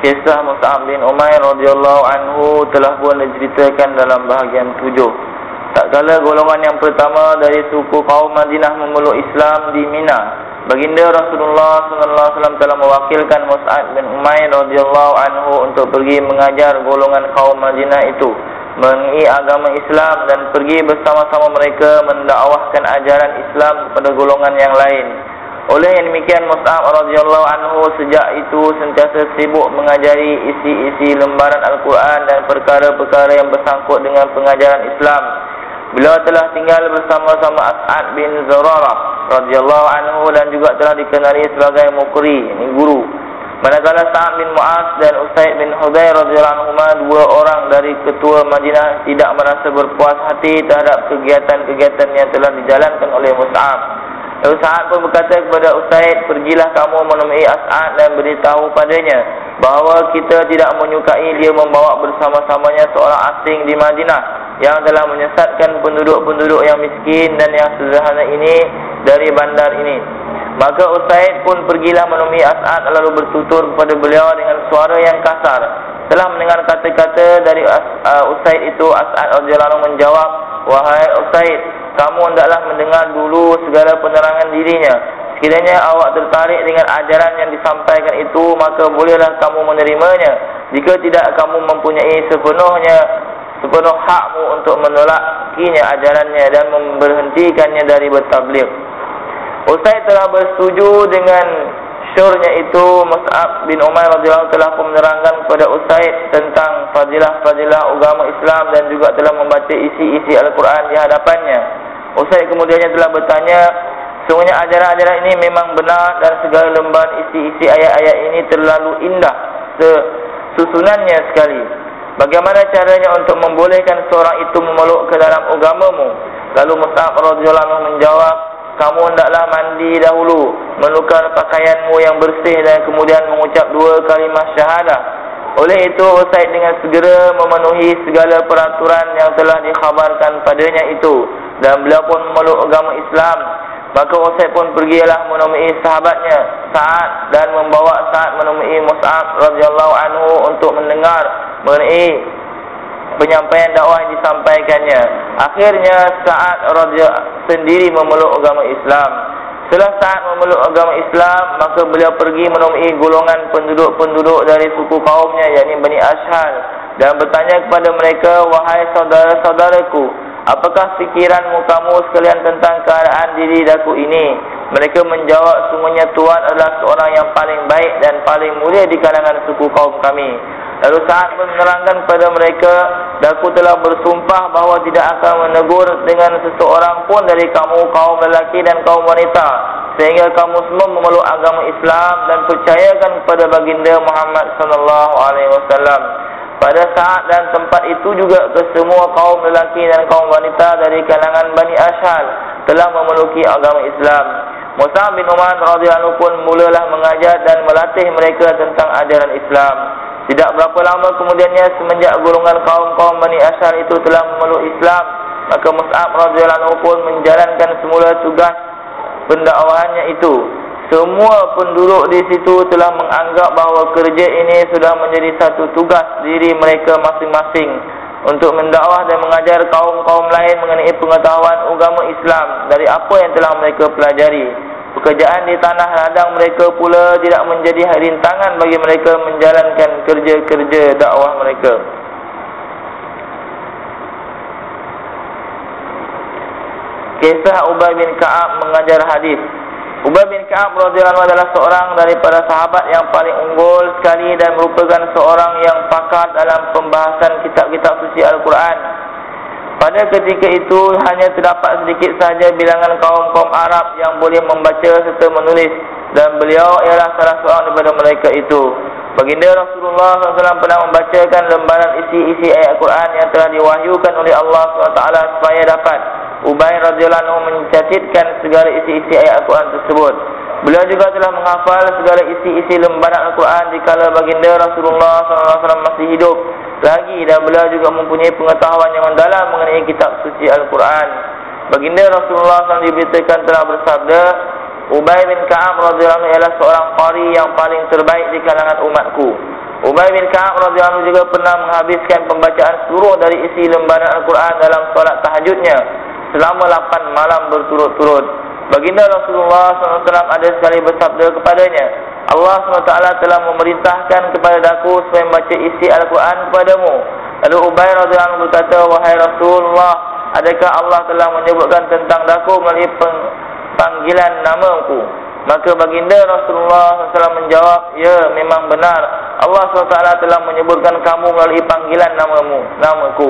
Kisah Mus'ab bin Umair radhiyallahu anhu telah pun diceritakan dalam bahagian tujuh. Tak kala golongan yang pertama dari suku kaum Madinah memeluk Islam di Mina. Baginda Rasulullah sallallahu alaihi telah mewakilkan Mus'ab bin Umair radhiyallahu anhu untuk pergi mengajar golongan kaum Madinah itu mengenai agama Islam dan pergi bersama-sama mereka mendakwahkan ajaran Islam kepada golongan yang lain. Oleh yang demikian Mus'ab radhiyallahu anhu sejak itu sentiasa sibuk mengajari isi-isi lembaran Al-Quran dan perkara-perkara yang bersangkut dengan pengajaran Islam. Beliau telah tinggal bersama-sama As'ad bin Zurarah radhiyallahu anhu dan juga telah dikenali sebagai mukri, ini guru. Manakala Sa'ad bin Mu'az dan Usaid bin Hudayr radhiyallahu anhu dua orang dari ketua Madinah tidak merasa berpuas hati terhadap kegiatan-kegiatan yang telah dijalankan oleh Mus'ab. Lalu Sa'ad pun berkata kepada Usaid, pergilah kamu menemui As'ad dan beritahu padanya bahawa kita tidak menyukai dia membawa bersama-samanya seorang asing di Madinah yang telah menyesatkan penduduk-penduduk yang miskin dan yang sederhana ini dari bandar ini. Maka Usaid pun pergilah menemui As'ad lalu bertutur kepada beliau dengan suara yang kasar. Setelah mendengar kata-kata dari uh, Usaid itu, As'ad radhiyallahu menjawab, "Wahai Usaid, kamu hendaklah mendengar dulu segala penerangan dirinya. Sekiranya awak tertarik dengan ajaran yang disampaikan itu, maka bolehlah kamu menerimanya. Jika tidak, kamu mempunyai sepenuhnya sepenuh hakmu untuk menolak kinya ajarannya dan memberhentikannya dari bertabligh. Usaid telah bersetuju dengan syurnya itu Mus'ab bin Umar radhiyallahu telah menerangkan kepada Usaid tentang fadilah-fadilah agama Islam dan juga telah membaca isi-isi Al-Quran di hadapannya. Usaid kemudiannya telah bertanya, sungguhnya ajaran-ajaran ini memang benar dan segala lembaran isi-isi ayat-ayat ini terlalu indah susunannya sekali. Bagaimana caranya untuk membolehkan seorang itu memeluk ke dalam agamamu? Lalu Mus'ab radhiyallahu menjawab, kamu hendaklah mandi dahulu, menukar pakaianmu yang bersih dan kemudian mengucap dua kalimah syahadah. Oleh itu, Usaid dengan segera memenuhi segala peraturan yang telah dikhabarkan padanya itu dan beliau pun memeluk agama Islam. Maka Usaid pun pergilah menemui sahabatnya Sa'ad dan membawa Sa'ad menemui Mus'ab radhiyallahu anhu untuk mendengar mengenai penyampaian dakwah yang disampaikannya. Akhirnya Sa'ad radhiyallahu sendiri memeluk agama Islam. Setelah Sa'ad memeluk agama Islam, maka beliau pergi menemui golongan penduduk-penduduk dari suku kaumnya yakni Bani Ashal dan bertanya kepada mereka, "Wahai saudara-saudaraku, Apakah fikiranmu kamu sekalian tentang keadaan diri daku ini? Mereka menjawab, sungguhnya Tuhan adalah seorang yang paling baik dan paling mulia di kalangan suku kaum kami. Lalu saat menerangkan kepada mereka, daku telah bersumpah bahawa tidak akan menegur dengan seseorang pun dari kamu kaum lelaki dan kaum wanita. Sehingga kamu semua memeluk agama Islam dan percayakan kepada baginda Muhammad sallallahu alaihi wasallam. Pada saat dan tempat itu juga kesemua kaum lelaki dan kaum wanita dari kalangan Bani Ashal telah memeluki agama Islam. Musa bin Umar radhiyallahu pun mulalah mengajar dan melatih mereka tentang ajaran Islam. Tidak berapa lama kemudiannya semenjak golongan kaum-kaum Bani Ashal itu telah memeluk Islam, maka Mus'ab radhiyallahu pun menjalankan semula tugas pendakwahannya itu semua penduduk di situ telah menganggap bahawa kerja ini sudah menjadi satu tugas diri mereka masing-masing untuk mendakwah dan mengajar kaum-kaum lain mengenai pengetahuan agama Islam dari apa yang telah mereka pelajari. Pekerjaan di tanah ladang mereka pula tidak menjadi rintangan bagi mereka menjalankan kerja-kerja dakwah mereka. Kisah Ubay bin Ka'ab mengajar hadis Ubay bin Ka'ab radhiyallahu adalah seorang daripada sahabat yang paling unggul sekali dan merupakan seorang yang pakar dalam pembahasan kitab-kitab suci Al-Quran. Pada ketika itu hanya terdapat sedikit sahaja bilangan kaum-kaum Arab yang boleh membaca serta menulis dan beliau ialah salah seorang daripada mereka itu. Baginda Rasulullah SAW pernah membacakan lembaran isi-isi ayat Al-Quran yang telah diwahyukan oleh Allah SWT supaya dapat Ubay radhiyallahu anhu mencatatkan segala isi-isi ayat Al-Quran tersebut. Beliau juga telah menghafal segala isi-isi lembaran Al-Quran di kala baginda Rasulullah SAW masih hidup lagi dan beliau juga mempunyai pengetahuan yang mendalam mengenai kitab suci Al-Quran. Baginda Rasulullah SAW diberitakan telah bersabda, Ubay bin Ka'ab radhiyallahu anhu ialah seorang qari yang paling terbaik di kalangan umatku. Ubay bin Ka'ab radhiyallahu juga pernah menghabiskan pembacaan seluruh dari isi lembaran Al-Quran dalam solat tahajudnya selama 8 malam berturut-turut. Baginda Rasulullah SAW ada sekali bersabda kepadanya, Allah SWT telah memerintahkan kepada aku supaya membaca isi Al-Quran kepadamu. Lalu Ubay radhiyallahu berkata, wahai Rasulullah, adakah Allah telah menyebutkan tentang daku melalui panggilan namaku? Maka baginda Rasulullah SAW menjawab, ya memang benar. Allah SWT telah menyebutkan kamu melalui panggilan namamu, namaku.